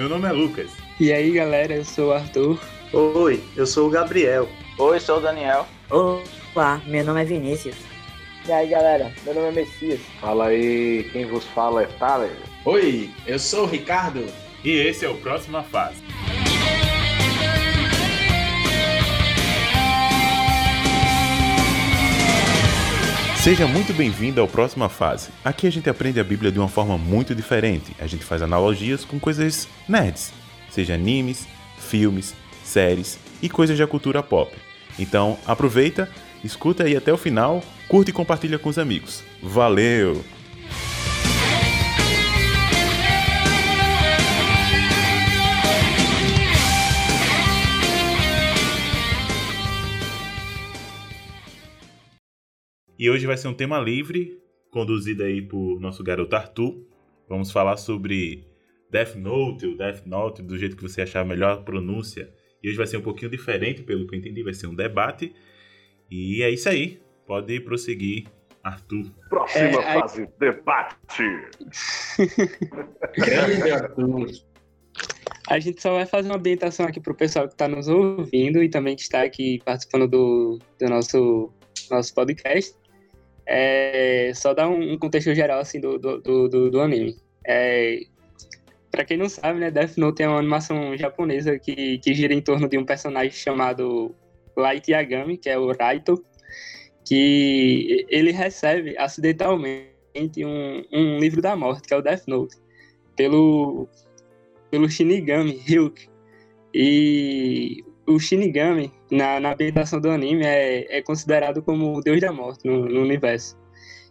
Meu nome é Lucas. E aí, galera, eu sou o Arthur. Oi, eu sou o Gabriel. Oi, sou o Daniel. Olá, meu nome é Vinícius. E aí, galera, meu nome é Messias. Fala aí, quem vos fala é Thales. Oi, eu sou o Ricardo. E esse é o Próxima Fase. Seja muito bem-vindo ao Próxima Fase. Aqui a gente aprende a Bíblia de uma forma muito diferente. A gente faz analogias com coisas nerds, seja animes, filmes, séries e coisas da cultura pop. Então, aproveita, escuta aí até o final, curte e compartilha com os amigos. Valeu! E hoje vai ser um tema livre, conduzido aí por nosso garoto Arthur. Vamos falar sobre Death Note, ou Death Note, do jeito que você achar melhor a pronúncia. E hoje vai ser um pouquinho diferente, pelo que eu entendi, vai ser um debate. E é isso aí. Pode prosseguir, Arthur. Próxima É, aí- fase, debate. Grande Arthur. A gente só vai fazer uma ambientação aqui pro pessoal que está nos ouvindo e também que está aqui participando do, do nosso, nosso podcast. É, só dar um, contexto geral assim, do, do, do, do- do anime. É, para quem não sabe, né, Death Note é uma animação japonesa que, que gira em torno de um personagem chamado Light Yagami, que é o Raito, que ele recebe acidentalmente um, um livro da morte, que é o Death Note, pelo, pelo Shinigami Ryuk. E o Shinigami, na, na ambientação do anime, é, é considerado como o deus da morte no, no universo.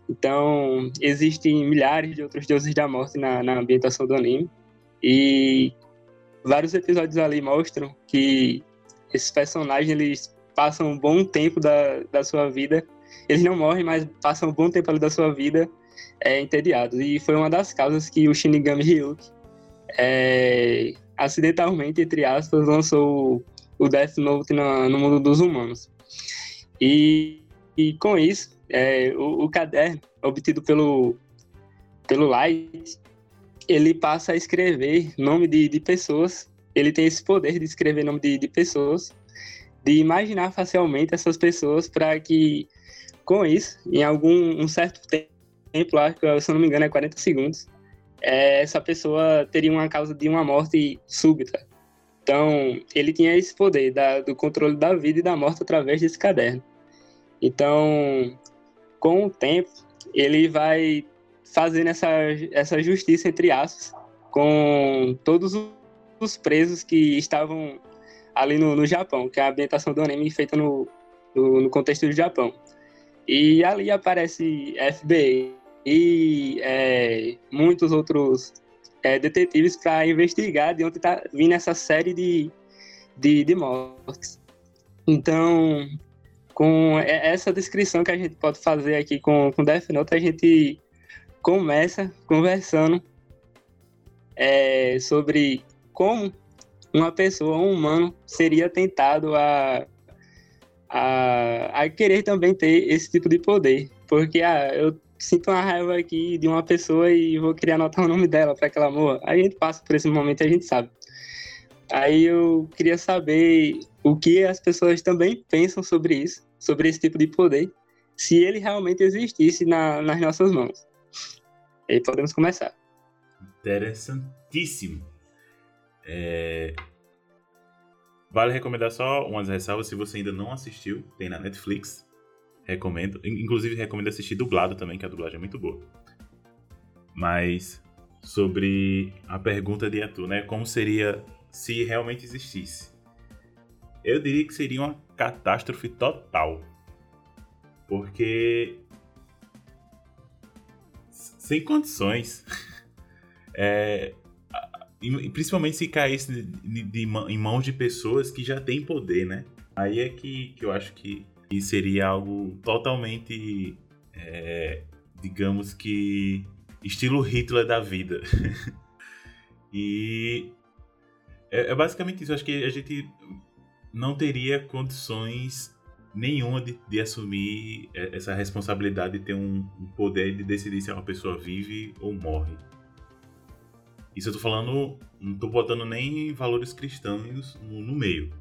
Então, existem milhares de outros deuses da morte na, na ambientação do anime. E vários episódios ali mostram que esses personagens eles passam um bom tempo da, da sua vida. Eles não morrem, mas passam um bom tempo ali da sua vida é, entediados. E foi uma das causas que o Shinigami Ryuk é, acidentalmente, entre aspas, lançou o Death Note na- no mundo dos humanos. E, e com isso, é, o, o caderno obtido pelo, pelo Light, ele passa a escrever nome de, de pessoas, ele tem esse poder de escrever nome de, de pessoas, de imaginar facialmente essas pessoas para que, com isso, em algum um certo tempo, lá, que, se eu não me engano é 40 segundos, é, essa pessoa teria uma causa de uma morte súbita. Então, ele tinha esse poder da- do controle da vida e da morte através desse caderno. Então, com o tempo, ele vai fazendo essa, essa justiça, entre aspas, com todos os presos que estavam ali no, no Japão, que é a ambientação do anime feita no, no, no contexto do Japão. E ali aparece FBI e é, muitos outros é, detetives para investigar de onde está vindo essa série de, de, de mortes. Então, com essa descrição que a gente pode fazer aqui com, com Death Note, a gente começa conversando é, sobre como uma pessoa, um humano, seria tentado a, a, a querer também ter esse tipo de poder. Porque ah, eu sinto uma raiva aqui de uma pessoa e vou querer anotar o nome dela para que ela morra. Aí a gente passa por esse momento e a gente sabe. Aí eu queria saber o que as pessoas também pensam sobre isso, sobre esse tipo de poder, se ele realmente existisse na- nas nossas mãos. Aí podemos começar. Interessantíssimo. É, Vale recomendar só umas ressalvas se você ainda não assistiu, tem na Netflix. Recomendo. In- Inclusive, recomendo assistir dublado também, que a dublagem é muito boa. Mas sobre a pergunta de Atu, né? Como seria se realmente existisse? Eu diria que seria uma catástrofe total. Porque. Sem condições. É, principalmente se caísse de, de mã- em mãos de pessoas que já têm poder, né? Aí é que, que eu acho que, que seria algo totalmente, é, digamos que, estilo Hitler da vida. e é, é basicamente isso. Acho que a gente não teria condições nenhuma de, de assumir é, essa responsabilidade de ter um, um poder de decidir se uma pessoa vive ou morre. Isso eu tô falando, não tô botando nem valores cristãos no, no meio.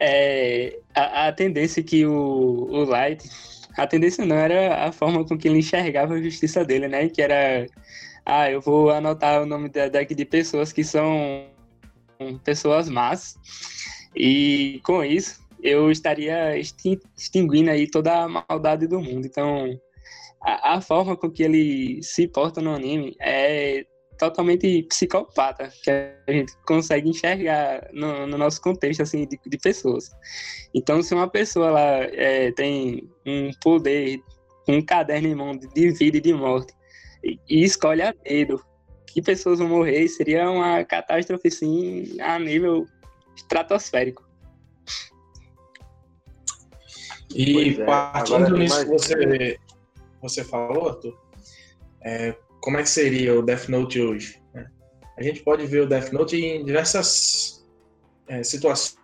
É, a, a, tendência que o, o Light, a tendência não era a forma com que ele enxergava a justiça dele, né? Que era, ah, eu vou anotar o nome daqui de pessoas que são pessoas más, e com isso eu estaria extinguindo aí toda a maldade do mundo. Então, a, a forma com que ele se porta no anime é totalmente psicopata que a gente consegue enxergar no, no nosso contexto assim de, de, pessoas. Então, se uma pessoa lá é, tem um poder, um caderno em mão de vida e de morte e, e escolhe a dedo que pessoas vão morrer, seria uma catástrofe sim a nível estratosférico. E é, partindo nisso que você, você falou, Arthur, é, como é que seria o Death Note hoje? Né? A gente pode ver o Death Note em diversas é, situações,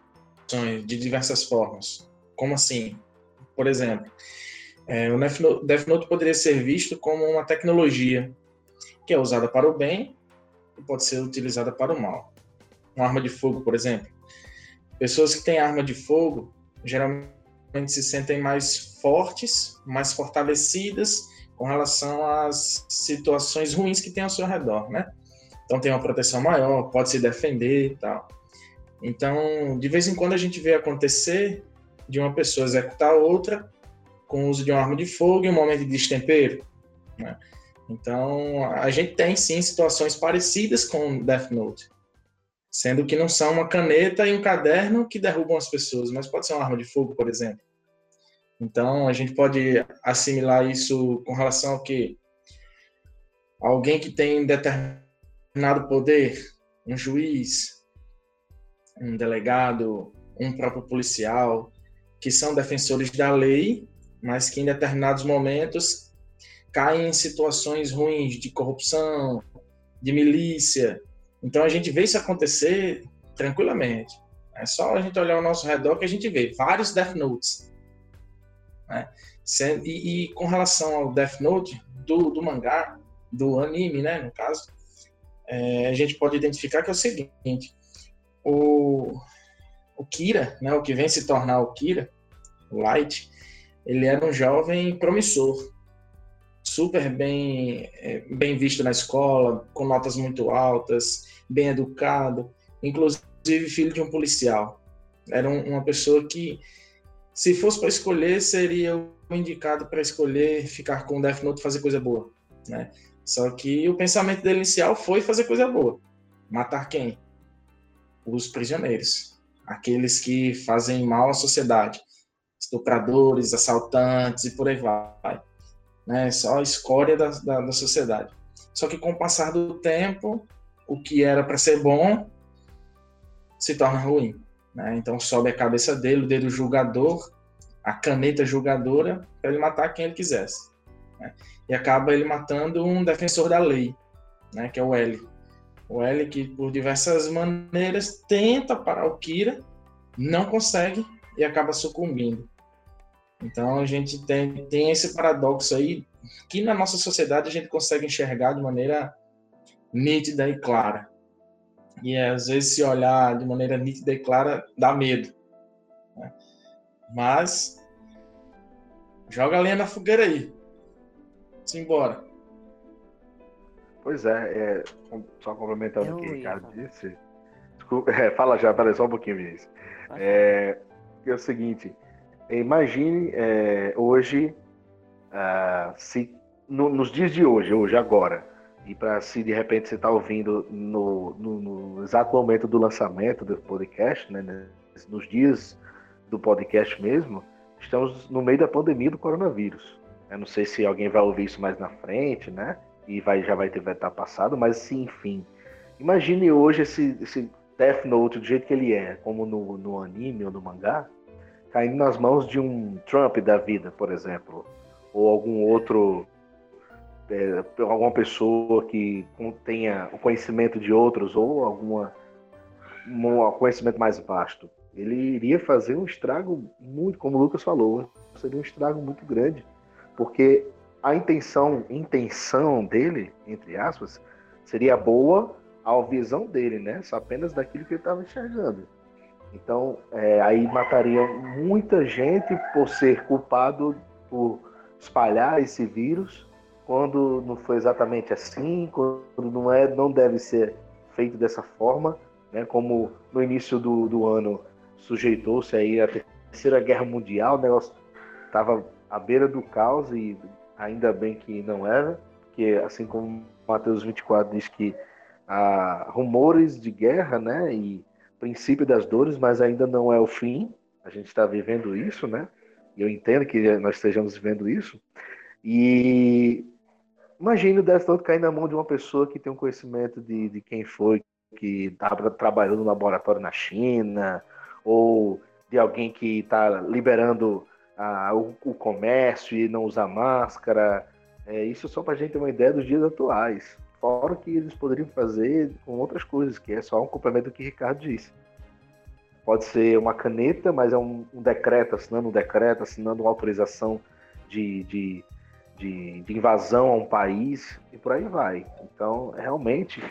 de diversas formas. Como assim? Por exemplo, é, o Death Note poderia ser visto como uma tecnologia que é usada para o bem e pode ser utilizada para o mal. Uma arma de fogo, por exemplo. Pessoas que têm arma de fogo geralmente se sentem mais fortes, mais fortalecidas com relação às situações ruins que tem ao seu redor, né? Então tem uma proteção maior, pode se defender e tal. Então, de vez em quando a gente vê acontecer de uma pessoa executar outra com o uso de uma arma de fogo em um momento de destempero, né? Então, a gente tem sim situações parecidas com Death Note, sendo que não são uma caneta e um caderno que derrubam as pessoas, mas pode ser uma arma de fogo, por exemplo. Então, a gente pode assimilar isso com relação ao que alguém que tem determinado poder, um juiz, um delegado, um próprio policial, que são defensores da lei, mas que em determinados momentos caem em situações ruins de corrupção, de milícia. Então a gente vê isso acontecer tranquilamente. É só a gente olhar ao nosso redor que a gente vê vários Death Notes né? E, e, com relação ao Death Note, do, do mangá, do anime, né, no caso, é, a gente pode identificar que é o seguinte, o, o Kira, né, o que vem se tornar o Kira, o Light, ele era um jovem promissor, super bem, é, bem visto na escola, com notas muito altas, bem educado, inclusive filho de um policial. Era um, uma pessoa que se fosse para escolher, seria o indicado para escolher ficar com o Death Note e fazer coisa boa, né? Só que o pensamento dele inicial foi fazer coisa boa. Matar quem? Os prisioneiros. Aqueles que fazem mal à sociedade. Estupradores, assaltantes e por aí vai. Né? Só a escória da, da, da sociedade. Só que com o passar do tempo, o que era para ser bom se torna ruim. Né? Então sobe a cabeça dele, o dedo julgador, a caneta julgadora, para ele matar quem ele quisesse. Né? E acaba ele matando um defensor da lei, né? que é o L. O L que, por diversas maneiras, tenta parar o Kira, não consegue e acaba sucumbindo. Então a gente tem, tem esse paradoxo aí que na nossa sociedade a gente consegue enxergar de maneira nítida e clara. E às vezes se olhar de maneira nítida e clara dá medo. Né? Mas joga a lenha na fogueira aí. Simbora. Pois é, é só complementando o que o Ricardo disse. Desculpa, é, fala já, peraí, só um pouquinho, Vinícius. É, é o seguinte, imagine é, hoje, uh, se no, nos dias de hoje, hoje, agora, e para se de repente você está ouvindo no, no, no, exato momento do lançamento do podcast, né, nos dias do podcast mesmo, estamos no meio da pandemia do coronavírus. Eu não sei se alguém vai ouvir isso mais na frente, né? E vai, já vai ter vai estar passado, mas sim, enfim. Imagine hoje esse, esse Death Note do jeito que ele é, como no, no anime ou no mangá, caindo nas mãos de um Trump da vida, por exemplo, ou algum outro é, alguma pessoa que tenha o conhecimento de outros ou alguma um conhecimento mais vasto, ele iria fazer um estrago muito, como o Lucas falou, seria um estrago muito grande, porque a intenção, intenção dele, entre aspas, seria boa à visão dele, né? Só apenas daquilo que ele estava enxergando. Então, é, aí mataria muita gente por ser culpado por espalhar esse vírus, quando não foi exatamente assim, quando não é, não deve ser feito dessa forma, né? Como no início do, do ano sujeitou-se aí a terceira guerra mundial, o negócio estava à beira do caos e ainda bem que não era, porque assim como Mateus 24 diz que há rumores de guerra, né, e princípio das dores, mas ainda não é o fim. A gente está vivendo isso, né? Eu entendo que nós estejamos vivendo isso. E imagine o Death Note cair na mão de uma pessoa que tem um conhecimento de, de quem foi que estava trabalhando no laboratório na China, ou de alguém que está liberando ah, o, o, comércio e não usa máscara. É, isso só para a gente ter uma ideia dos dias atuais. Fora o que eles poderiam fazer com outras coisas, que é só um complemento do que o Ricardo disse. Pode ser uma caneta, mas é um, um decreto, assinando um decreto, assinando uma autorização de, de, de, de invasão a um país e por aí vai. Então, realmente,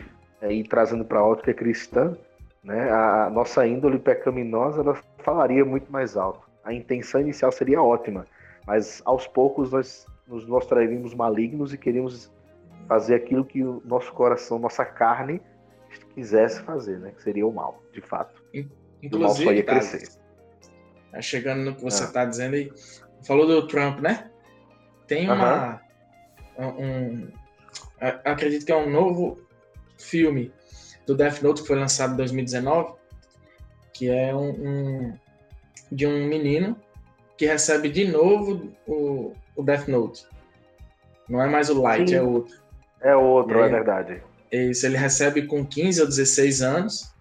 é, e trazendo para a ótica cristã, né, a nossa índole pecaminosa ela falaria muito mais alto. A intenção inicial seria ótima, mas aos poucos nós nos mostraríamos malignos e queríamos fazer aquilo que o nosso coração, nossa carne quisesse fazer, né? Que seria o mal, de fato. Inclusive, o mal só ia crescer. Tá chegando no que você está ah. dizendo aí, falou do Trump, né? Tem uma, uh -huh. um, acredito que é um novo filme do Death Note que foi lançado em 2019, que é um, um de um menino que recebe de novo o, o Death Note. Não é mais o Light, Sim. é outro. É outro, é verdade. Isso, ele recebe com 15 ou 16 anos,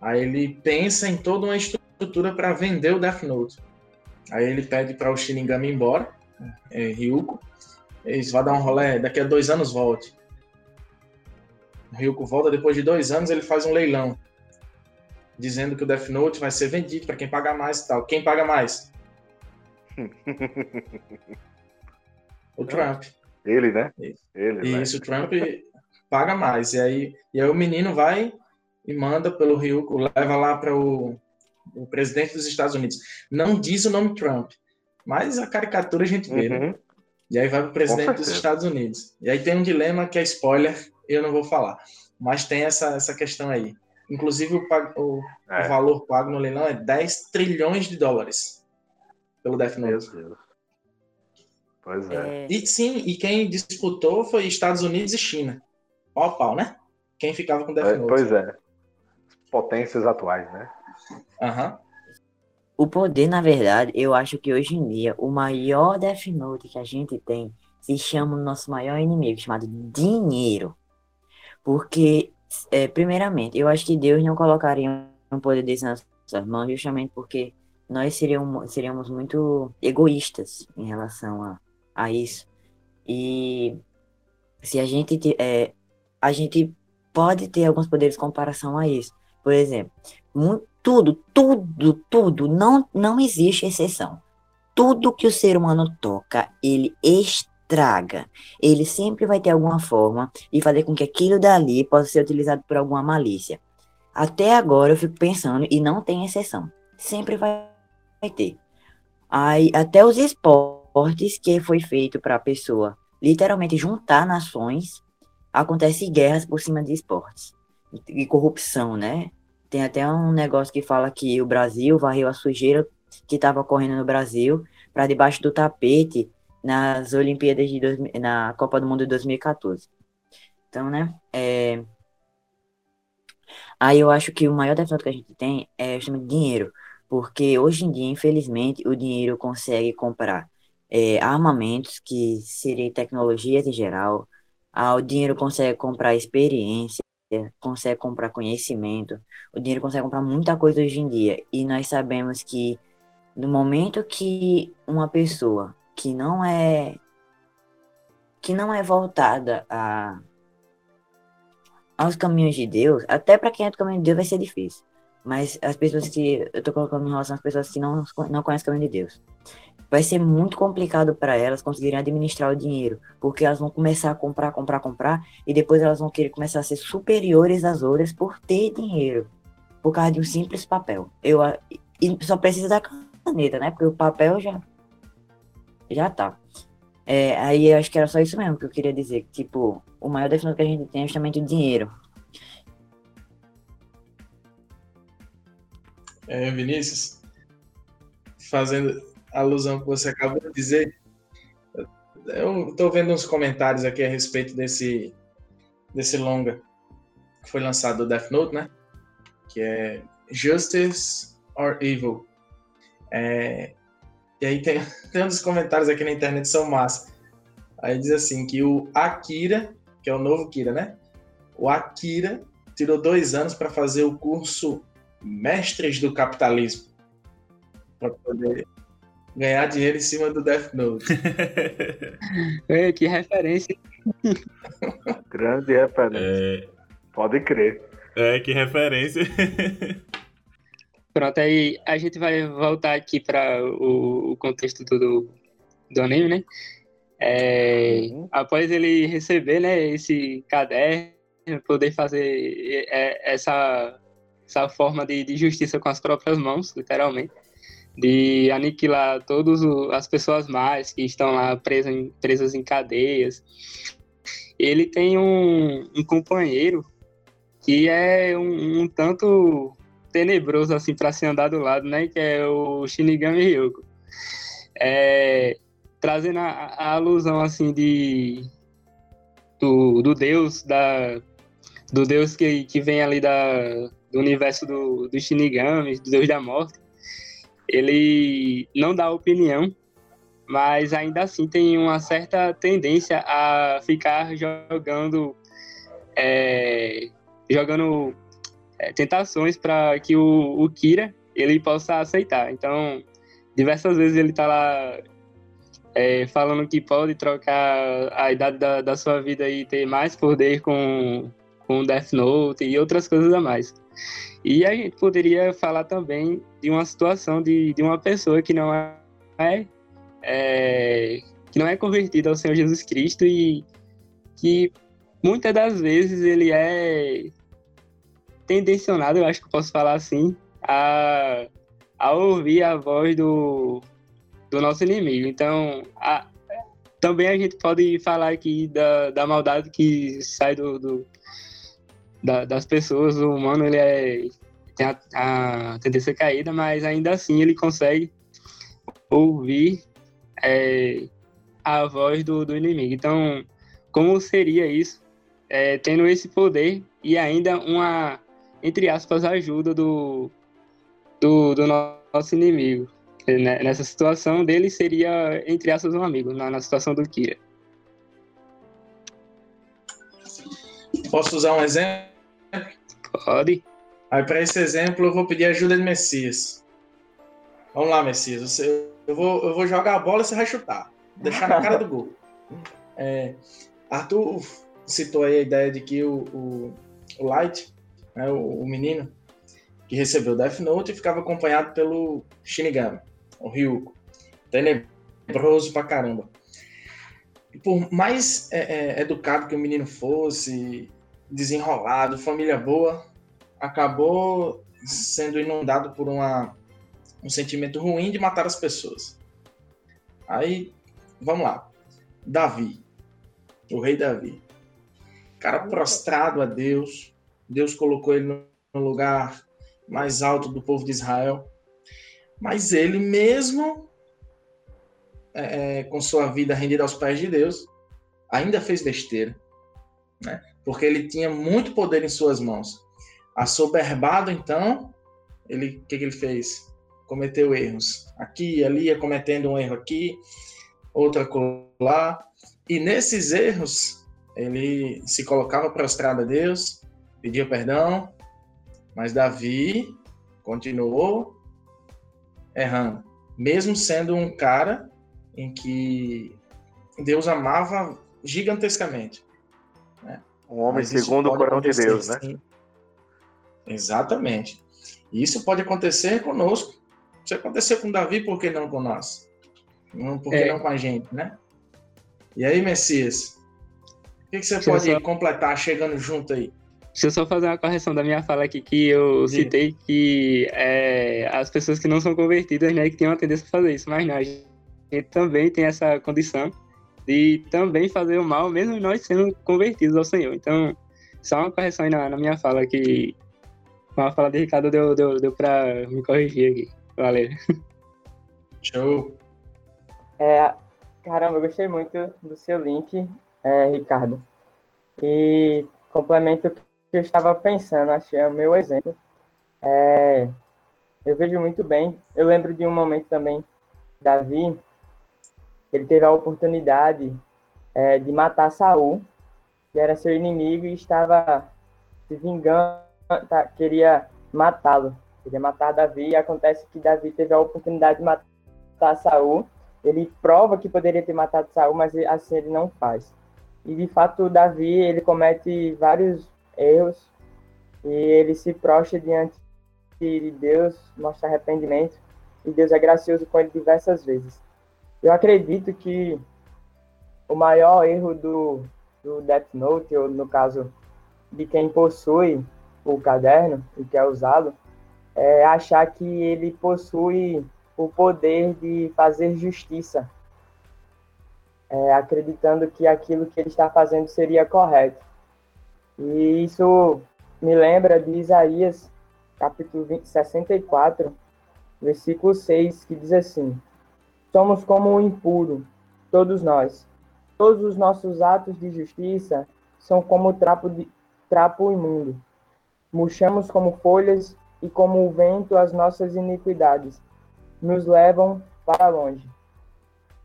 aí ele pensa em toda uma estrutura para vender o Death Note. Aí ele pede para o Shinigami ir embora, é, Ryuko, eles vão dar um rolê, daqui a dois anos volte. O Ryuko volta, depois de dois anos ele faz um leilão, dizendo que o Death Note vai ser vendido para quem paga mais e tal. Quem paga mais? o Trump. Ele, né? Ele, Isso, né? o Trump paga mais. E aí, e aí o menino vai e manda pelo Ryuko, leva lá para o, o presidente dos Estados Unidos. Não diz o nome Trump, mas a caricatura a gente vê, né? uhum. né? E aí vai para o presidente dos Estados Unidos. E aí tem um dilema que é spoiler, eu não vou falar. Mas tem essa, essa questão aí. Inclusive, o, o, é. o valor pago no leilão é 10 trilhões de dólares pelo Death Note. Pois é. E sim, e quem disputou foi Estados Unidos e China. Pau a pau, né? Quem ficava com Death é, Note. Pois é. Potências atuais, né? Aham. Uhum. O poder, na verdade, eu acho que hoje em dia o maior Death Note que a gente tem se chama o nosso maior inimigo, chamado dinheiro. Porque, é, primeiramente, eu acho que Deus não colocaria um poder desse nas nossas mãos justamente porque nós seríamos, seríamos muito egoístas em relação a, a isso. E se a gente é, a gente pode ter alguns poderes em comparação a isso. Por exemplo, muito, tudo, tudo, tudo, não, não existe exceção. Tudo que o ser humano toca, ele estraga. Ele sempre vai ter alguma forma de fazer com que aquilo dali possa ser utilizado por alguma malícia. Até agora eu fico pensando, e não tem exceção. Sempre vai, vai ter. Aí, até os esportes que foi feito para a pessoa literalmente juntar nações, acontece guerras por cima de esportes. E corrupção, né? Tem até um negócio que fala que o Brasil varreu a sujeira que estava correndo no Brasil para debaixo do tapete nas Olimpíadas de dois, na Copa do Mundo de 2014. Então, né? É... Aí eu acho que o maior defeito que a gente tem é justamente dinheiro. Porque hoje em dia, infelizmente, o dinheiro consegue comprar é, armamentos, que seria tecnologias em geral. Ah, o dinheiro consegue comprar experiência, consegue comprar conhecimento. O dinheiro consegue comprar muita coisa hoje em dia. E nós sabemos que no momento que uma pessoa que não é que não é voltada a aos caminhos de Deus, até para quem é do caminho de Deus vai ser difícil. Mas as pessoas que eu tô colocando em relação às pessoas que não, não conhecem o caminho de Deus. Vai ser muito complicado para elas conseguirem administrar o dinheiro, porque elas vão começar a comprar, comprar, comprar, e depois elas vão querer começar a ser superiores às outras por ter dinheiro, por causa de um simples papel. Eu, e só precisa da caneta, né? Porque o papel já, já tá. É, aí eu acho que era só isso mesmo que eu queria dizer. Tipo, o maior definição que a gente tem é justamente o dinheiro. É, Vinícius, fazendo alusão que você acabou de dizer, eu estou vendo uns comentários aqui a respeito desse, desse longa que foi lançado do Death Note, né? Que é Justice or Evil. É, e aí tem, tem comentários aqui na internet são massa. Aí diz assim que o Akira, que é o novo Kira, né? O Akira tirou dois anos para fazer o curso Mestres do Capitalismo. Para poder ganhar dinheiro em cima do Death Note. é, que referência. Grande referência. É... Pode crer. É, que referência. Pronto, aí a gente vai voltar aqui para o, o, contexto do, do anime, né? É, uhum. Após ele receber né, esse caderno, poder fazer essa, essa forma de, de justiça com as próprias mãos, literalmente, de aniquilar todas as pessoas mais que estão lá presas em, presas em cadeias. Ele tem um, um companheiro que é um, um tanto tenebroso assim para se andar do lado, né? Que é o Shinigami Ryuko. É, trazendo a, a, alusão assim de do, do deus da do deus que, que vem ali da, do universo do, do Shinigami, do deus da morte. Ele não dá opinião, mas ainda assim tem uma certa tendência a ficar jogando é, jogando é, tentações para que o, o Kira ele possa aceitar. Então, diversas vezes ele está lá é, falando que pode trocar a idade da, da sua vida e ter mais poder com, com Death Note e outras coisas a mais. E a gente poderia falar também de uma situação de, de uma pessoa que não é, é que não é convertida ao Senhor Jesus Cristo e que muitas das vezes ele é tendencionado, eu acho que posso falar assim, a, a ouvir a voz do, do nosso inimigo. Então, a, também a gente pode falar aqui da, da maldade que sai do, do da, das pessoas. O humano ele é, tem a, a tendência caída, mas ainda assim ele consegue ouvir é, a voz do, do inimigo. Então, como seria isso? É, tendo esse poder e ainda uma entre aspas, ajuda do, do, do nosso inimigo. Nessa situação dele seria, entre aspas, um amigo, na, na situação do Kira. Posso usar um exemplo? Pode. Aí, para esse exemplo, eu vou pedir ajuda de Messias. Vamos lá, Messias. Você, eu, vou, eu vou jogar a bola e você vai chutar. Deixar na cara do gol. É, Arthur citou aí a ideia de que o, o, o Light né, o, o, menino, que recebeu Death Note e ficava acompanhado pelo Shinigami, o Ryuko. Tenebroso pra caramba. Por mais é, é, educado que o menino fosse, desenrolado, família boa, acabou sendo inundado por uma, um sentimento ruim de matar as pessoas. Aí, vamos lá. Davi, o rei Davi. Cara prostrado a Deus, Deus colocou ele no lugar mais alto do povo de Israel. Mas ele mesmo, é, é, com sua vida rendida aos pés de Deus, ainda fez besteira. Né? Porque ele tinha muito poder em suas mãos. Assoberbado, então, ele o que, que ele fez? Cometeu erros. Aqui e ali, ia cometendo um erro aqui, outra lá. E nesses erros, ele se colocava prostrado a Deus, pedia perdão, mas Davi continuou errando, mesmo sendo um cara em que Deus amava gigantescamente. Um homem segundo o coração de Deus, né? Exatamente. E isso pode acontecer conosco. Se aconteceu com Davi, por que não com nós? Por que é. não com a gente, né? E aí, Messias? O que, que você Deixa pode só... completar chegando junto aí? Deixa eu só fazer uma correção da minha fala aqui, que eu Sim. citei que é, as pessoas que não são convertidas, né, que têm uma tendência a fazer isso, mas não, a gente também tem essa condição de também fazer o mal, mesmo nós sendo convertidos ao Senhor. Então, só uma correção aí na, na minha fala, que com a fala de Ricardo deu, deu, deu para me corrigir aqui. Valeu. Show. É, caramba, eu gostei muito do seu link, é, Ricardo. E complemento o que eu estava pensando, achei é o meu exemplo. É, eu vejo muito bem. Eu lembro de um momento também, Davi, ele teve a oportunidade é, de matar Saul, que era seu inimigo e estava se vingando, tá, queria matá-lo, queria matar Davi. E acontece que Davi teve a oportunidade de matar Saul. Ele prova que poderia ter matado Saul, mas assim ele não faz. E de fato Davi ele comete vários erros e ele se prostra diante de Deus, mostra arrependimento e Deus é gracioso com ele diversas vezes. Eu acredito que o maior erro do, do Death Note, ou no caso de quem possui o caderno e quer usá-lo, é achar que ele possui o poder de fazer justiça, é, acreditando que aquilo que ele está fazendo seria correto. E isso me lembra de Isaías, capítulo 20, 64, versículo 6, que diz assim: Somos como o impuro, todos nós. Todos os nossos atos de justiça são como trapo, de, trapo imundo. Murchamos como folhas e como o vento as nossas iniquidades nos levam para longe.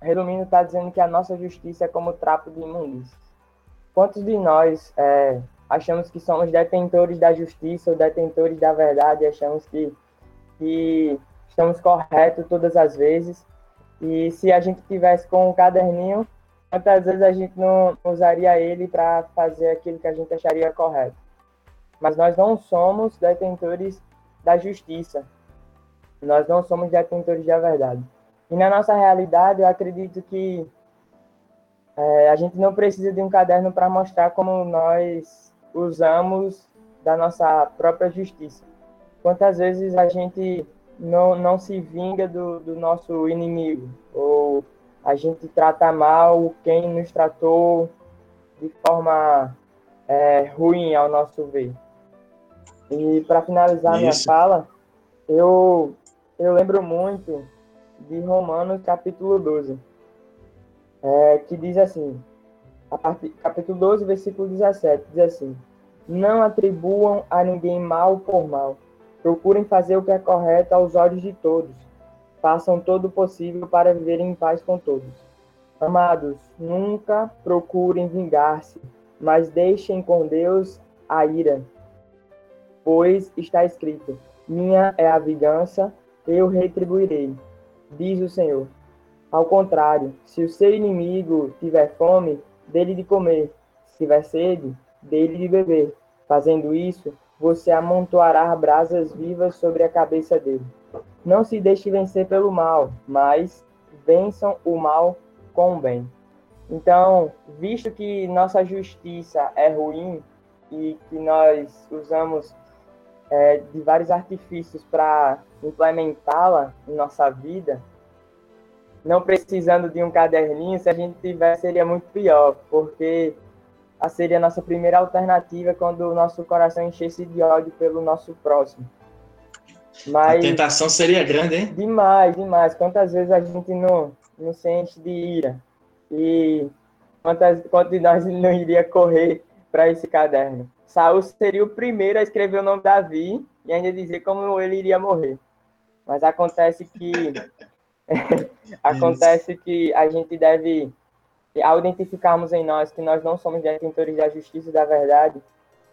Resumindo, está dizendo que a nossa justiça é como trapo de imundícia. Quantos de nós é, achamos que somos detentores da justiça ou detentores da verdade, achamos que, que estamos corretos todas as vezes, e se a gente tivesse com um caderninho, quantas vezes a gente não usaria ele para fazer aquilo que a gente acharia correto? Mas nós não somos detentores da justiça. Nós não somos detentores da verdade. E na nossa realidade, eu acredito que é, a gente não precisa de um caderno para mostrar como nós usamos da nossa própria justiça. Quantas vezes a gente não, não se vinga do, do nosso inimigo, ou a gente trata mal quem nos tratou de forma é, ruim ao nosso ver. E para finalizar Isso. minha fala, eu, eu lembro muito de Romanos capítulo 12, é, que diz assim, capítulo 12, versículo 17, diz assim, não atribuam a ninguém mal por mal, Procurem fazer o que é correto aos olhos de todos. Façam todo o possível para viver em paz com todos. Amados, nunca procurem vingar-se, mas deixem com Deus a ira. Pois está escrito: Minha é a vingança, eu retribuirei, diz o Senhor. Ao contrário, se o seu inimigo tiver fome, dele de comer, se tiver sede, dele de beber. Fazendo isso, você amontoará brasas vivas sobre a cabeça dele. Não se deixe vencer pelo mal, mas vençam o mal com o bem. Então, visto que nossa justiça é ruim e que nós usamos é, de vários artifícios para implementá-la em nossa vida, não precisando de um caderninho, se a gente tivesse, seria muito pior, porque seria a nossa primeira alternativa quando o nosso coração enchesse de ódio pelo nosso próximo. Mas, a tentação seria grande, hein? Demais, demais. Quantas vezes a gente não, não se enche de ira? E quantas, quantos de nós não iria correr para esse caderno? Saul seria o primeiro a escrever o nome de Davi e ainda dizer como ele iria morrer. Mas acontece que acontece que a gente deve ao identificarmos em nós que nós não somos detentores da justiça e da verdade,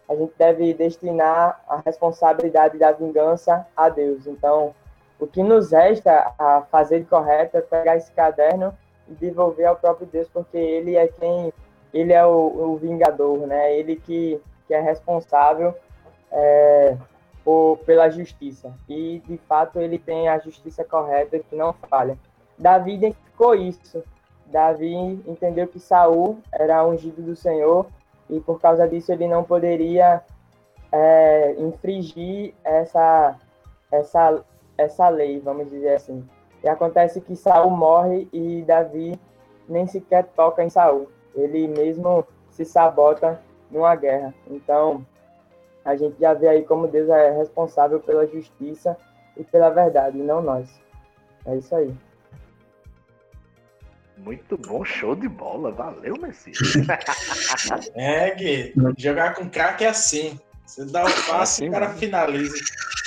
a gente deve destinar a responsabilidade da vingança a Deus. Então, o que nos resta a fazer de correto é pegar esse caderno e devolver ao próprio Deus, porque Ele é quem, Ele é o, o vingador, né? Ele que, que é responsável é, por, pela justiça. E, de fato, ele tem a justiça correta que não falha. Davi identificou isso. Davi entendeu que Saul era ungido do Senhor e, por causa disso, ele não poderia é, infringir essa, essa, essa lei, vamos dizer assim. E acontece que Saul morre e Davi nem sequer toca em Saul. Ele mesmo se sabota numa guerra. Então, a gente já vê aí como Deus é responsável pela justiça e pela verdade, não nós. É isso aí. Muito bom, show de bola. Valeu, Messias. é, Gui, jogar com craque é assim. Você dá o passe e o cara finaliza.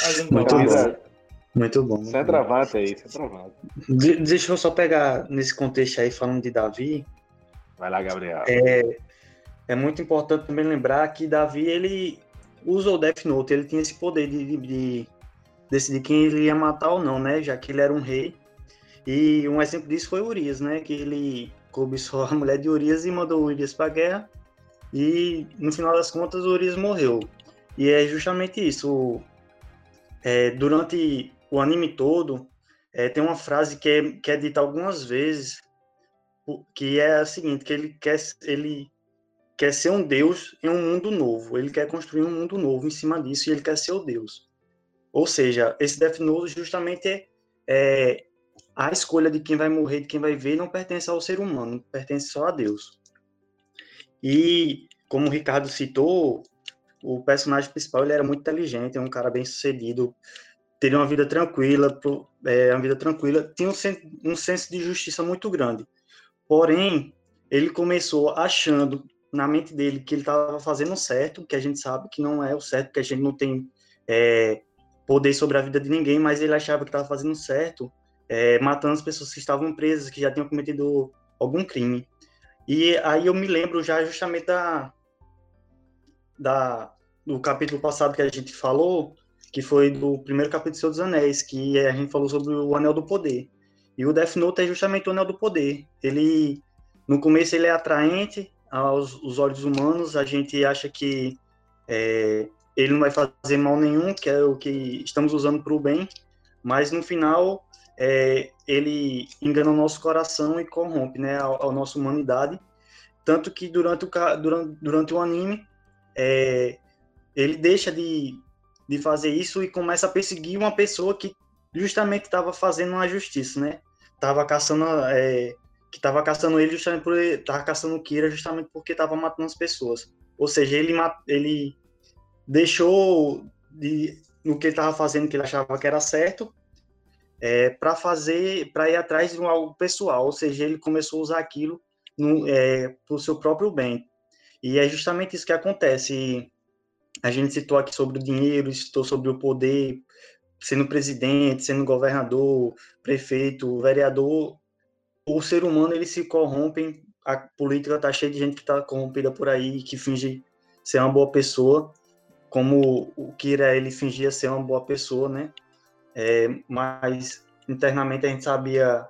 Faz um Muito bom. Muito bom. Centroavante aí, centroavante. De, deixa eu só pegar nesse contexto aí, falando de Davi. Vai lá, Gabriel. É, é muito importante também lembrar que Davi, ele usou o Death Note, ele tinha esse poder de, de, de decidir quem ele ia matar ou não, né? Já que ele era um rei. E um exemplo disso foi Urias, né? Que ele cobiçou a mulher de Urias e mandou Urias para a guerra. E no final das contas, Urias morreu. E é justamente isso. É, durante o anime todo, é, tem uma frase que é, que é dita algumas vezes, que é a seguinte, que ele quer, ele quer ser um deus em um mundo novo. Ele quer construir um mundo novo em cima disso e ele quer ser o deus. Ou seja, esse Death Note justamente é, é a escolha de quem vai morrer, de quem vai ver, não pertence ao ser humano, pertence só a Deus. E, como o Ricardo citou, o personagem principal ele era muito inteligente, é um cara bem sucedido, teria uma vida tranquila, é, uma vida tranquila, tinha um, um senso de justiça muito grande. Porém, ele começou achando na mente dele que ele estava fazendo certo, que a gente sabe que não é o certo, que a gente não tem é, poder sobre a vida de ninguém, mas ele achava que estava fazendo certo, é, matando as pessoas que estavam presas, que já tinham cometido algum crime. E aí eu me lembro já justamente da, da do capítulo passado que a gente falou, que foi do primeiro capítulo de Senhor dos Anéis, que a gente falou sobre o Anel do Poder. E o Death Note é justamente o Anel do Poder. Ele, no começo, ele é atraente, aos, aos olhos humanos, a gente acha que é, ele não vai fazer mal nenhum, que é o que estamos usando para o bem, mas no final é, ele engana o nosso coração e corrompe né, a, a nossa humanidade. Tanto que durante o, durante, durante o anime, é, ele deixa de, de fazer isso e começa a perseguir uma pessoa que justamente estava fazendo uma justiça, né? Tava caçando é, que estava caçando ele justamente por estava caçando o Kira justamente porque estava matando as pessoas. Ou seja, ele ele deixou de no que ele estava fazendo que ele achava que era certo é, para fazer para ir atrás de algo pessoal. Ou seja, ele começou a usar aquilo é, para o seu próprio bem. E é justamente isso que acontece. A gente citou aqui sobre o dinheiro, citou sobre o poder, sendo presidente, sendo governador, prefeito, vereador, o ser humano ele se corrompe, a política tá cheia de gente que tá corrompida por aí, que finge ser uma boa pessoa, como o Kira ele fingia ser uma boa pessoa, né? É, mas internamente a gente sabia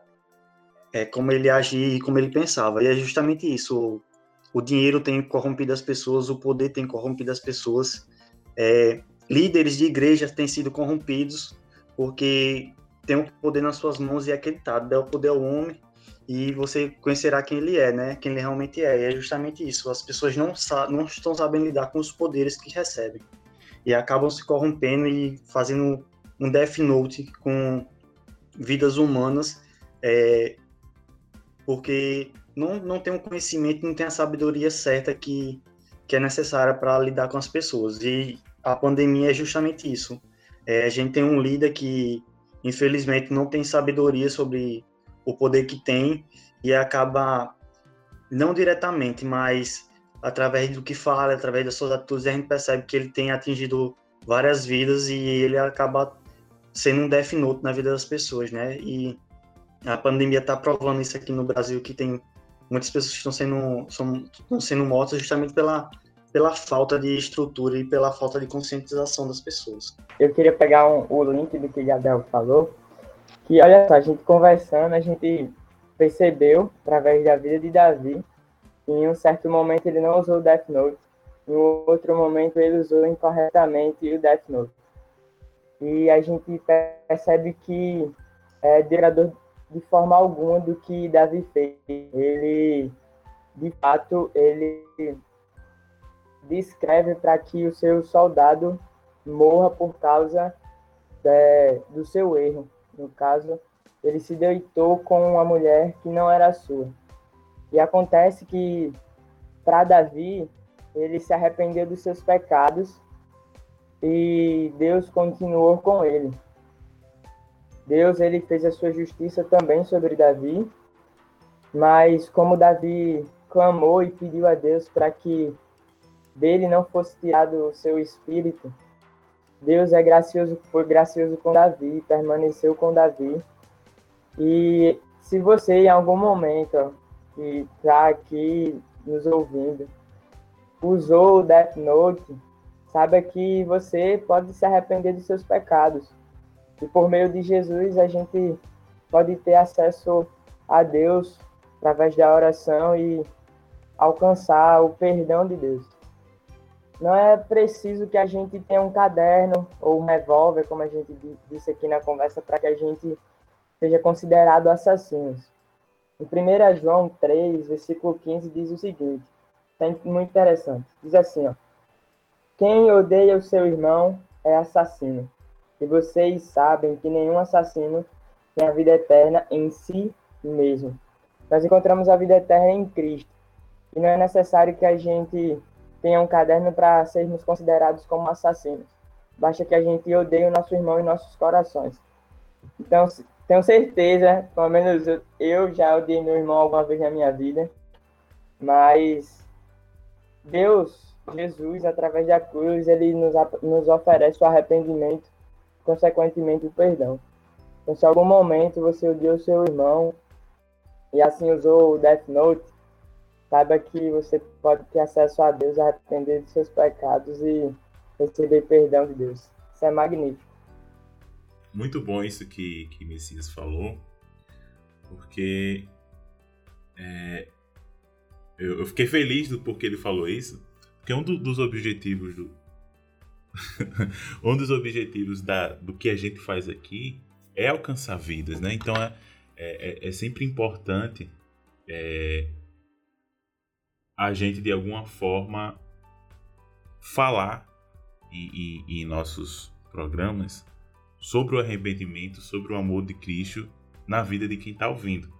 é, como ele agia e como ele pensava. E é justamente isso. O, o dinheiro tem corrompido as pessoas, o poder tem corrompido as pessoas. É, líderes de igrejas têm sido corrompidos porque tem o poder nas suas mãos e é acreditado. Dá o poder ao homem e você conhecerá quem ele é, né? Quem ele realmente é. E é justamente isso. As pessoas não, não estão sabendo lidar com os poderes que recebem. E acabam se corrompendo e fazendo um Death Note com vidas humanas, é, porque não, não tem o um conhecimento, não tem a sabedoria certa que, que é necessária para lidar com as pessoas. E a pandemia é justamente isso. É, a gente tem um líder que, infelizmente, não tem sabedoria sobre o poder que tem e acaba, não diretamente, mas através do que fala, através das suas atitudes, a gente percebe que ele tem atingido várias vidas e ele acaba sendo um death note na vida das pessoas, né? E a pandemia está provando isso aqui no Brasil, que tem muitas pessoas que estão sendo, são, estão sendo mortas justamente pela, pela falta de estrutura e pela falta de conscientização das pessoas. Eu queria pegar um, o link do que Gabriel falou, que olha só, a gente conversando, a gente percebeu, através da vida de Davi, que em um certo momento ele não usou o Death Note, em outro momento ele usou incorretamente o Death Note. E a gente percebe que é de forma alguma do que Davi fez. Ele, de fato, ele descreve para que o seu soldado morra por causa é, do seu erro. No caso, ele se deitou com uma mulher que não era sua. E acontece que, para Davi, ele se arrependeu dos seus pecados e Deus continuou com ele. Deus ele fez a sua justiça também sobre Davi, mas como Davi clamou e pediu a Deus para que dele não fosse tirado o seu espírito, Deus é gracioso, foi gracioso com Davi, permaneceu com Davi. E se você em algum momento que está aqui nos ouvindo usou o Death Note, saiba que você pode se arrepender dos seus pecados. E por meio de Jesus a gente pode ter acesso a Deus através da oração e alcançar o perdão de Deus. Não é preciso que a gente tenha um caderno ou um revólver, como a gente disse aqui na conversa, para que a gente seja considerado assassinos. Em 1 João 3, versículo 15, diz o seguinte: é muito interessante. Diz assim, ó. Quem odeia o seu irmão é assassino. E vocês sabem que nenhum assassino tem a vida eterna em si mesmo. Nós encontramos a vida eterna em Cristo. E não é necessário que a gente tenha um caderno para sermos considerados como assassinos. Basta que a gente odeie o nosso irmão em nossos corações. Então, tenho certeza, pelo menos eu já odiei meu irmão alguma vez na minha vida, mas Deus, Jesus, através da cruz, ele nos, nos oferece o arrependimento, consequentemente o perdão. Então, se em algum momento você odiou seu irmão e assim usou o Death Note, saiba que você pode ter acesso a Deus, arrepender de seus pecados e receber perdão de Deus. Isso é magnífico. Muito bom isso que, que Messias falou, porque é, eu, eu, fiquei feliz do porquê ele falou isso, porque um do, dos objetivos do um dos objetivos da, do que a gente faz aqui é alcançar vidas, né? Então é, é, é, é sempre importante é, a gente de alguma forma falar e, em nossos programas sobre o arrependimento, sobre o amor de Cristo na vida de quem está ouvindo.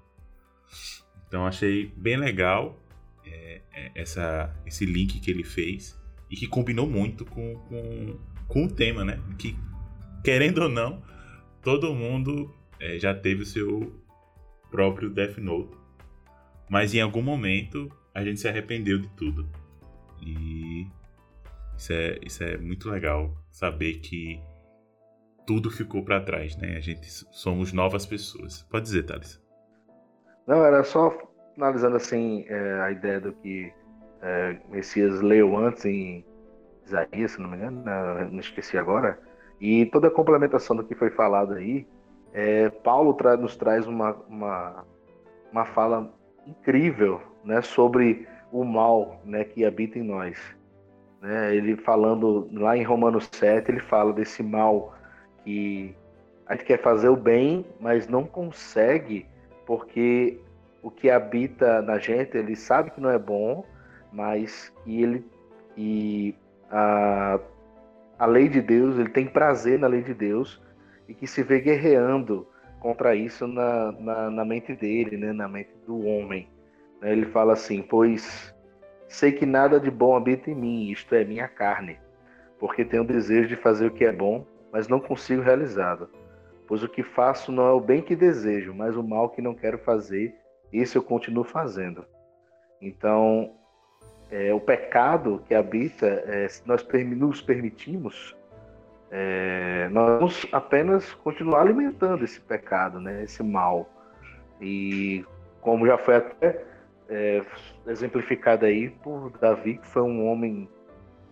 Então achei bem legal é, é, essa, esse link que ele fez e que combinou muito com, com, com o tema, né? Que, querendo ou não, todo mundo é, já teve o seu próprio Death Note. Mas em algum momento a gente se arrependeu de tudo. E isso é, isso é muito legal saber que tudo ficou para trás, né? A gente somos novas pessoas. Pode dizer, Thales. Não, era só analisando assim é, a ideia do que é, Messias leu antes em Isaías, se não me engano, né? não esqueci agora, e toda a complementação do que foi falado aí, é, Paulo tra nos traz uma, uma, uma fala incrível né, sobre o mal né, que habita em nós. Né? Ele falando lá em Romanos 7, ele fala desse mal que a gente quer fazer o bem, mas não consegue porque o que habita na gente, ele sabe que não é bom, mas que ele e a, a lei de Deus, ele tem prazer na lei de Deus e que se vê guerreando contra isso na, na, na mente dele, né, na mente do homem. Né, ele fala assim: Pois sei que nada de bom habita em mim, isto é, minha carne, porque tenho desejo de fazer o que é bom, mas não consigo realizá-lo. Pois o que faço não é o bem que desejo, mas o mal que não quero fazer, isso eu continuo fazendo. Então, é, o pecado que habita, é, se nós nos permitimos, é, nós vamos apenas continuar alimentando esse pecado, né, esse mal. E como já foi até é, exemplificado aí por Davi, que foi um homem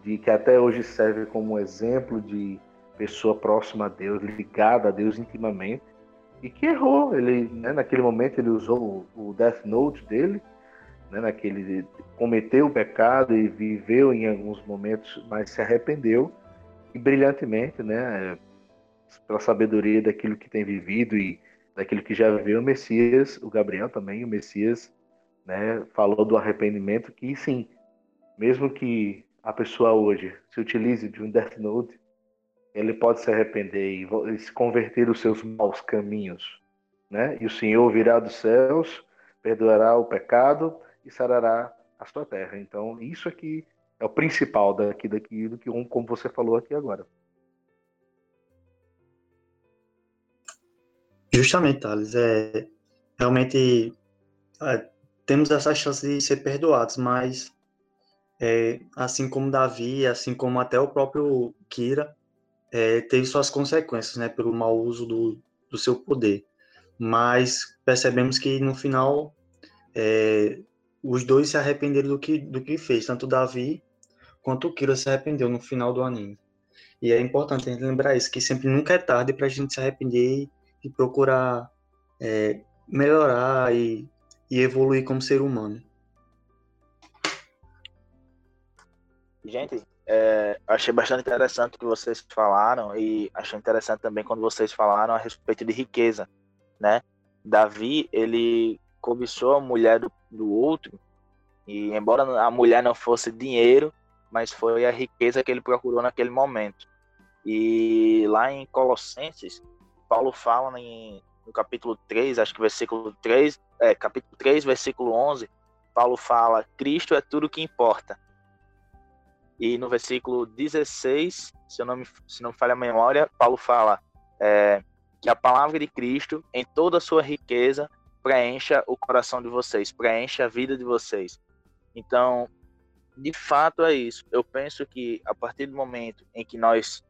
de, que até hoje serve como exemplo de pessoa próxima a Deus, ligada a Deus intimamente, e que errou. Ele, né, naquele momento, ele usou o, Death Note dele, né, naquele cometeu o pecado e viveu em alguns momentos, mas se arrependeu e brilhantemente, né, pela sabedoria daquilo que tem vivido e daquilo que já viveu o Messias, o Gabriel também, o Messias, né, falou do arrependimento que sim, mesmo que a pessoa hoje se utilize de um Death Note, ele pode se arrepender e se converter os seus maus caminhos, né? E o Senhor virá dos céus, perdoará o pecado e sarará a sua terra. Então, isso aqui é o principal daqui daquilo que como você falou aqui agora. Justamente, Thales, é realmente é, temos essa chance de ser perdoados, mas é, assim como Davi, assim como até o próprio Kira, é, teve suas consequências, né, pelo mau uso do, do seu poder. Mas percebemos que no final é, os dois se arrependeram do que, do que fez, tanto Davi quanto o Kira se arrependeu no final do anime. E é importante a gente lembrar isso, que sempre nunca é tarde para a gente se arrepender e, procurar é, melhorar e, e evoluir como ser humano. Gente, é, achei bastante interessante o que vocês falaram e achei interessante também quando vocês falaram a respeito de riqueza, né? Davi, ele cobiçou a mulher do, do outro e embora a mulher não fosse dinheiro, mas foi a riqueza que ele procurou naquele momento. E lá em Colossenses, Paulo fala em, no capítulo 3, acho que versículo 3, é, capítulo 3, versículo 11, Paulo fala: Cristo é tudo que importa. E no versículo 16, se, eu não, me, se não me falha a memória, Paulo fala é, que a palavra de Cristo, em toda a sua riqueza, preencha o coração de vocês, preencha a vida de vocês. Então, de fato é isso. Eu penso que a partir do momento em que nós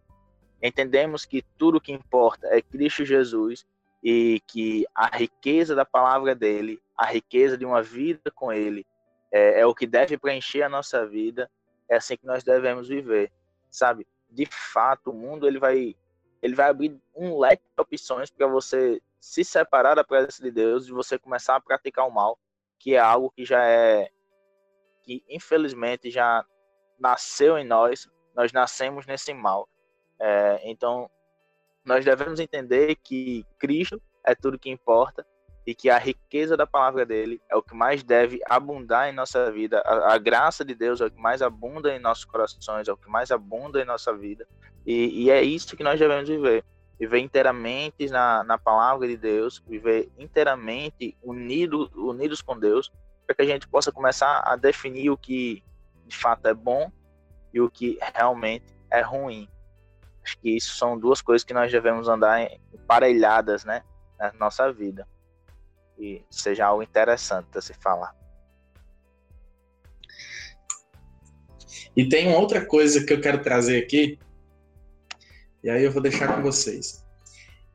entendemos que tudo que importa é Cristo Jesus e que a riqueza da palavra dele, a riqueza de uma vida com ele, é, é o que deve preencher a nossa vida, é assim que nós devemos viver, sabe? De fato, o mundo ele vai ele vai abrir um leque de opções para você se separar da presença de Deus e você começar a praticar o mal, que é algo que já é que infelizmente já nasceu em nós, nós nascemos nesse mal. É, então, nós devemos entender que Cristo é tudo que importa e que a riqueza da palavra dele é o que mais deve abundar em nossa vida. A, a, graça de Deus é o que mais abunda em nossos corações, é o que mais abunda em nossa vida. E, e é isso que nós devemos viver. Viver inteiramente na, na palavra de Deus, viver inteiramente unido, unidos com Deus, para que a gente possa começar a definir o que de fato é bom e o que realmente é ruim. Acho que isso são duas coisas que nós devemos andar emparelhadas, né, na nossa vida. E seja algo interessante a se falar. E tem uma outra coisa que eu quero trazer aqui, e aí eu vou deixar com vocês.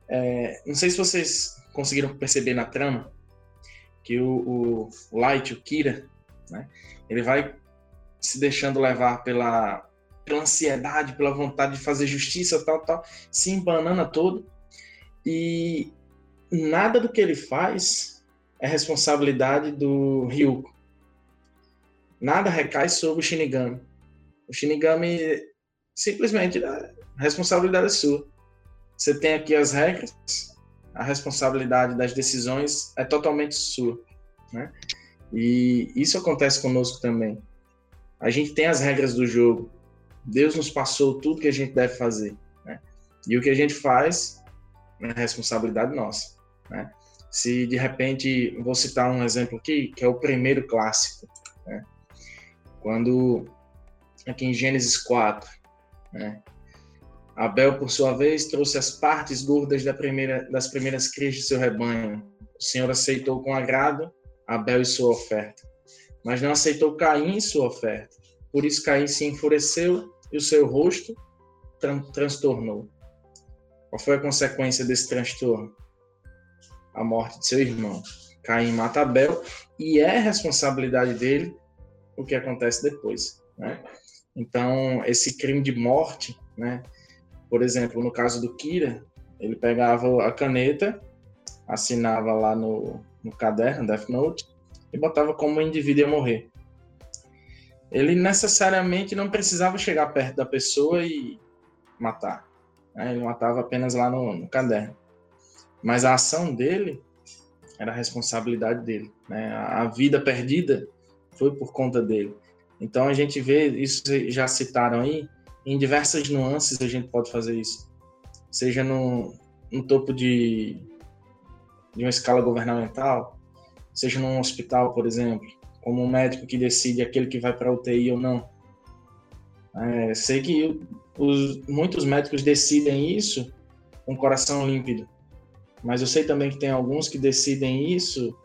É, não sei se vocês conseguiram perceber na trama que o, o Light, o Kira, né, ele vai se deixando levar pela pela ansiedade, pela vontade de fazer justiça, tal, tal, se embanana todo. E nada do que ele faz é responsabilidade do Ryuko. Nada recai sobre o Shinigami. O Shinigami simplesmente a responsabilidade é sua. Você tem aqui as regras, a responsabilidade das decisões é totalmente sua, né? E isso acontece conosco também. A gente tem as regras do jogo, Deus nos passou tudo que a gente deve fazer. Né? E o que a gente faz é responsabilidade nossa. Né? Se de repente, vou citar um exemplo aqui, que é o primeiro clássico. Né? Quando, aqui em Gênesis 4, né? Abel, por sua vez, trouxe as partes gordas da primeira, das primeiras crias de seu rebanho. O Senhor aceitou com agrado Abel e sua oferta, mas não aceitou Caim e sua oferta. Por isso Caim se enfureceu e o seu rosto tran transtornou. Qual foi a consequência desse transtorno? A morte de seu irmão. Caim mata Abel e é responsabilidade dele o que acontece depois. Né? Então, esse crime de morte, né? por exemplo, no caso do Kira, ele pegava a caneta, assinava lá no, no caderno, Death Note, e botava como o indivíduo ia morrer ele necessariamente não precisava chegar perto da pessoa e matar. Né? Ele matava apenas lá no, no caderno. Mas a ação dele era a responsabilidade dele. Né? A vida perdida foi por conta dele. Então a gente vê, isso já citaram aí, em diversas nuances a gente pode fazer isso. Seja no, no topo de, de uma escala governamental, seja num hospital, por exemplo, como um médico que decide aquele que vai para UTI ou não. É, sei que os, muitos médicos decidem isso com o coração límpido, mas eu sei também que tem alguns que decidem isso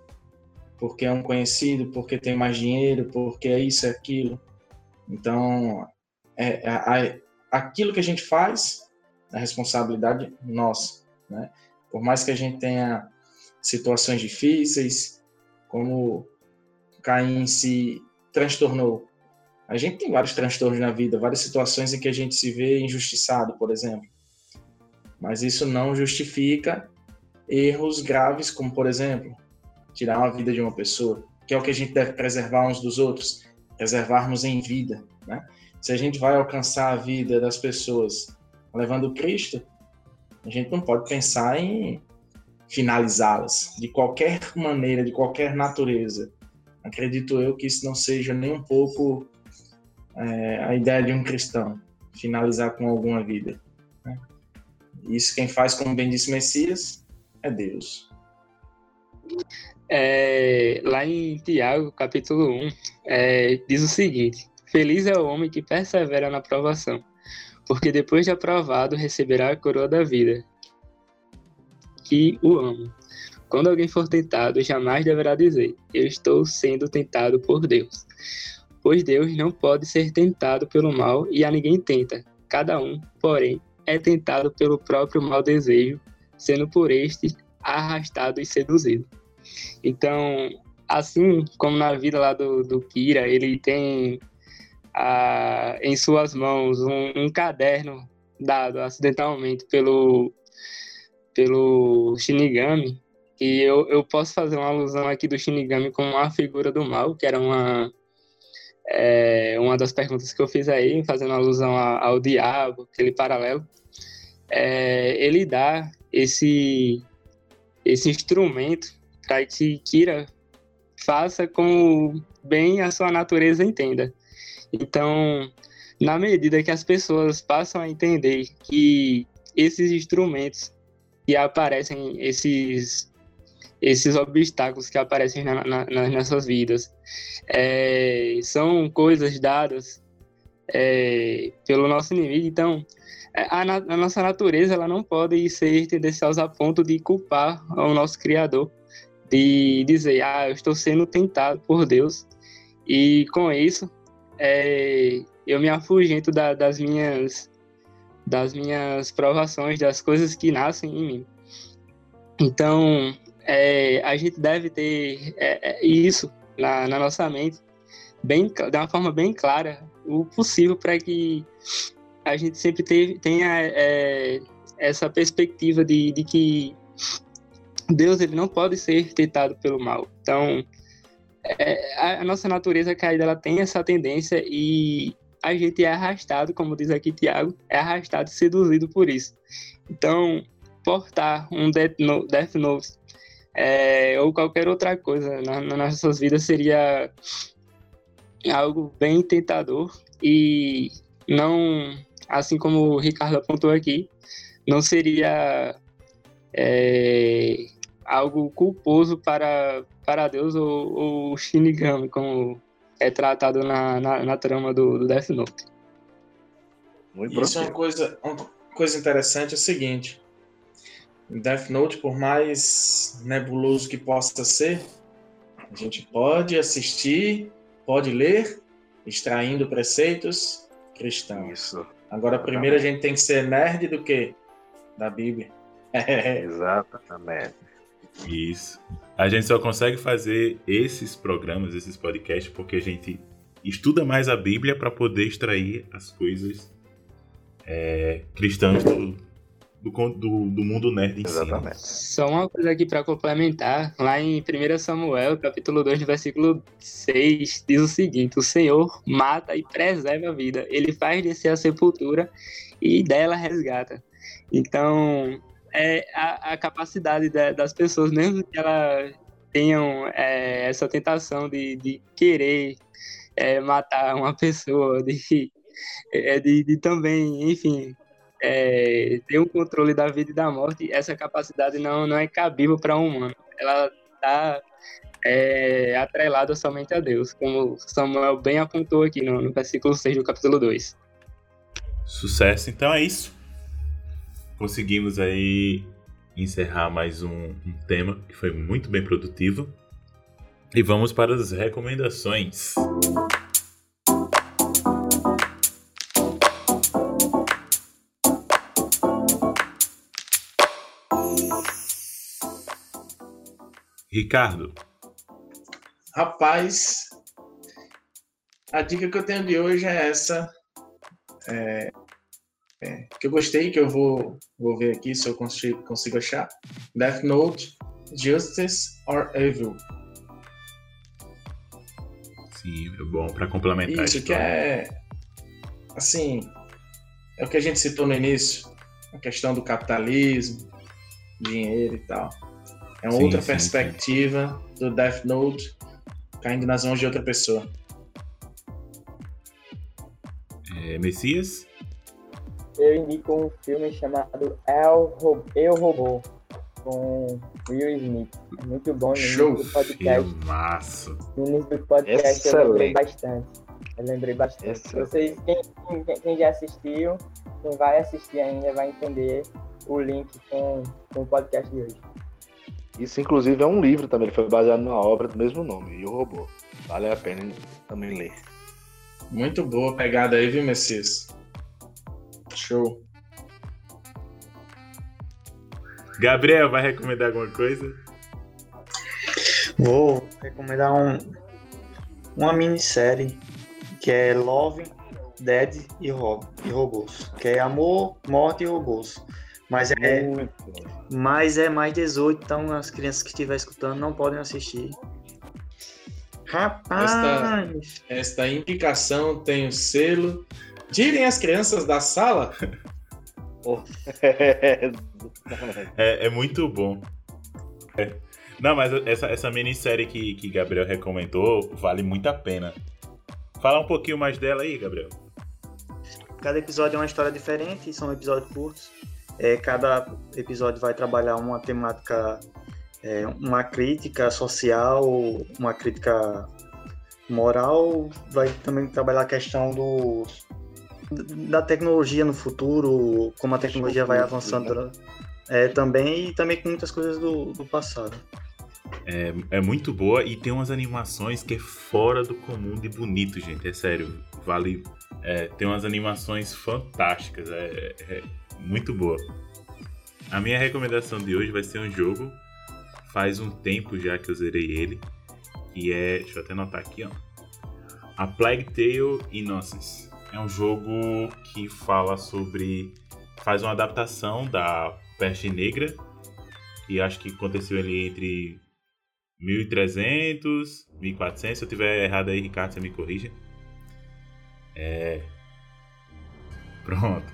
porque é um conhecido, porque tem mais dinheiro, porque é isso, é aquilo. Então, é, é, aquilo que a gente faz é responsabilidade nossa, né? Por mais que a gente tenha situações difíceis, como Caim se transtornou. A gente tem vários transtornos na vida, várias situações em que a gente se vê injustiçado, por exemplo. Mas isso não justifica erros graves, como, por exemplo, tirar a vida de uma pessoa, que é o que a gente deve preservar uns dos outros, preservarmos em vida. Né? Se a gente vai alcançar a vida das pessoas levando Cristo, a gente não pode pensar em finalizá-las de qualquer maneira, de qualquer natureza. Acredito eu que isso não seja nem um pouco é, a ideia de um cristão, finalizar com alguma vida. Né? Isso quem faz, como bem disse Messias, é Deus. É, lá em Tiago, capítulo 1, é, diz o seguinte: Feliz é o homem que persevera na provação, porque depois de aprovado receberá a coroa da vida, que o ama. Quando alguém for tentado, jamais deverá dizer: Eu estou sendo tentado por Deus. Pois Deus não pode ser tentado pelo mal e a ninguém tenta. Cada um, porém, é tentado pelo próprio mau desejo, sendo por este arrastado e seduzido. Então, assim como na vida lá do, do Kira, ele tem a, em suas mãos um, um caderno dado acidentalmente pelo, pelo Shinigami, e eu, eu posso fazer uma alusão aqui do Shinigami como uma figura do mal, que era uma, é, uma das perguntas que eu fiz aí, fazendo alusão ao, ao diabo, aquele paralelo. É, ele dá esse, esse instrumento para que Kira faça como bem a sua natureza entenda. Então, na medida que as pessoas passam a entender que esses instrumentos que aparecem, esses esses obstáculos que aparecem na, na, nas nossas vidas é, são coisas dadas é, pelo nosso inimigo. Então, é, a, a, nossa natureza ela não pode ser tendenciosa a ponto de culpar o nosso Criador de dizer, ah, eu estou sendo tentado por Deus e com isso é, eu me afugento da, das minhas das minhas provações, das coisas que nascem em mim. Então, é, a gente deve ter é, é isso na, na, nossa mente, bem, de uma forma bem clara, o possível para que a gente sempre tenha é, essa perspectiva de, de que Deus ele não pode ser tentado pelo mal. Então, é, a, nossa natureza caída ela tem essa tendência e a gente é arrastado, como diz aqui Tiago, é arrastado e seduzido por isso. Então, portar um Death Note, Death Note é, ou qualquer outra coisa na, nas nossas vidas seria algo bem tentador e não, assim como o Ricardo apontou aqui, não seria é, algo culposo para, para Deus ou, ou Shinigami, como é tratado na, na, na trama do, do, Death Note. Muito Isso é uma coisa, uma coisa interessante, é o seguinte, Death Note, por mais nebuloso que possa ser, a gente pode assistir, pode ler, extraindo preceitos cristãos. Isso. Agora, primeiro a gente tem que ser nerd do que? Da Bíblia. Exatamente. Isso. A gente só consegue fazer esses programas, esses podcasts, porque a gente estuda mais a Bíblia para poder extrair as coisas é, cristãs do, do, do, do, mundo nerd em Exatamente. si. Só uma coisa aqui para complementar. Lá em 1 Samuel, capítulo 2, versículo 6, diz o seguinte: O Senhor mata e preserva a vida. Ele faz descer a sepultura e dela resgata. Então, é a, a capacidade de, das pessoas, mesmo que elas tenham é, essa tentação de, de querer é, matar uma pessoa, de, é, de, de também, enfim, é, ter um controle da vida e da morte, essa capacidade não, não é cabível para um humano. Ela está é, atrelada somente a Deus, como Samuel bem apontou aqui no, no versículo 6 do capítulo 2. Sucesso, então é isso. Conseguimos aí encerrar mais um, um tema que foi muito bem produtivo. E vamos para as recomendações. Ricardo. Rapaz, a dica que eu tenho de hoje é essa. É, é, que eu gostei, que eu vou, vou ver aqui se eu consigo, consigo achar. Death Note, Justice or Evil. Sim, é bom para complementar. Isso que é, assim, é o que a gente citou no início, a questão do capitalismo, dinheiro e tal. É uma sim, outra sim, perspectiva sim. do Death Note caindo nas mãos de outra pessoa. É, Messias? eu indico um filme chamado El Eu Robô, com Will Smith. Muito bom no início do podcast. Filmaço. No início do podcast Excelente. eu lembrei bastante. Eu lembrei bastante. Vocês, quem, quem, já assistiu, quem vai assistir ainda vai entender o link com, com o podcast de hoje. Isso, inclusive, é um livro também. Ele foi baseado numa obra do mesmo nome, E o Robô. Vale a pena também ler. Muito boa pegada aí, viu, Messias? Show. Gabriel, vai recomendar alguma coisa? Vou recomendar um, uma minissérie que é Love, Dead e, Rob, e Robôs. Que é Amor, Morte e Robôs. Mas é, mas é mais 18, então as crianças que estiverem escutando não podem assistir. Rapaz! Esta, esta indicação tem o selo Tirem as crianças da sala. é, é, muito bom. É. Não, mas essa, essa minissérie que, que Gabriel recomendou vale muito a pena. Fala um pouquinho mais dela aí, Gabriel. Cada episódio é uma história diferente, são episódios curtos. É, cada episódio vai trabalhar uma temática, é, uma crítica social, uma crítica moral, vai também trabalhar a questão dos da tecnologia no futuro, como a tecnologia vai avançando é, também, e também com muitas coisas do, do passado. É, é muito boa e tem umas animações que é fora do comum de bonito, gente. É sério, vale. É, tem umas animações fantásticas, é, é muito boa. A minha recomendação de hoje vai ser um jogo. Faz um tempo já que eu zerei ele. E é. Deixa eu até anotar aqui, ó. A Plague Tale Innocence. É um jogo que fala sobre. faz uma adaptação da Peste Negra. E acho que aconteceu ali entre 1300, 1400. Se eu tiver errado aí, Ricardo, você me corrija. É. Pronto.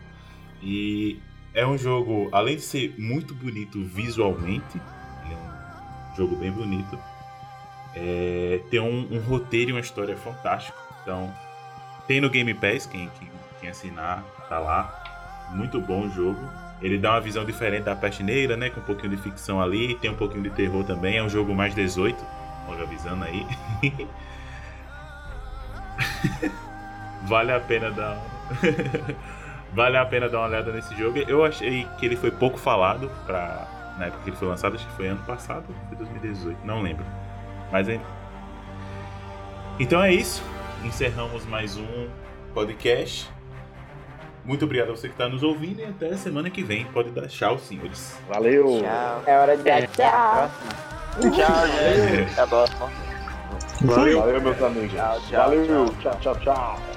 E é um jogo, além de ser muito bonito visualmente, é um jogo bem bonito. É, tem um, um roteiro e uma história fantástica. Então, tem no Game Pass, quem, quem, quem assinar, tá lá. Muito bom o jogo. Ele dá uma visão diferente da Peste Negra, né? Com um pouquinho de ficção ali, tem um pouquinho de terror também. É um jogo mais 18, logo avisando aí. vale a pena dar. vale a pena dar uma olhada nesse jogo. Eu achei que ele foi pouco falado pra. Na época que ele foi lançado, acho que foi ano passado, foi 2018, não lembro. Mas é. Então é isso encerramos mais um podcast. Muito obrigado a você que está nos ouvindo e até semana que vem. Pode dar tchau, senhores. Valeu. Tchau. É hora de dar tchau. Tchau, gente. Até a próxima. Valeu, Valeu meus amigos. Tchau, tchau, Valeu. tchau, tchau. tchau.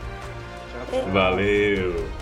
Valeu.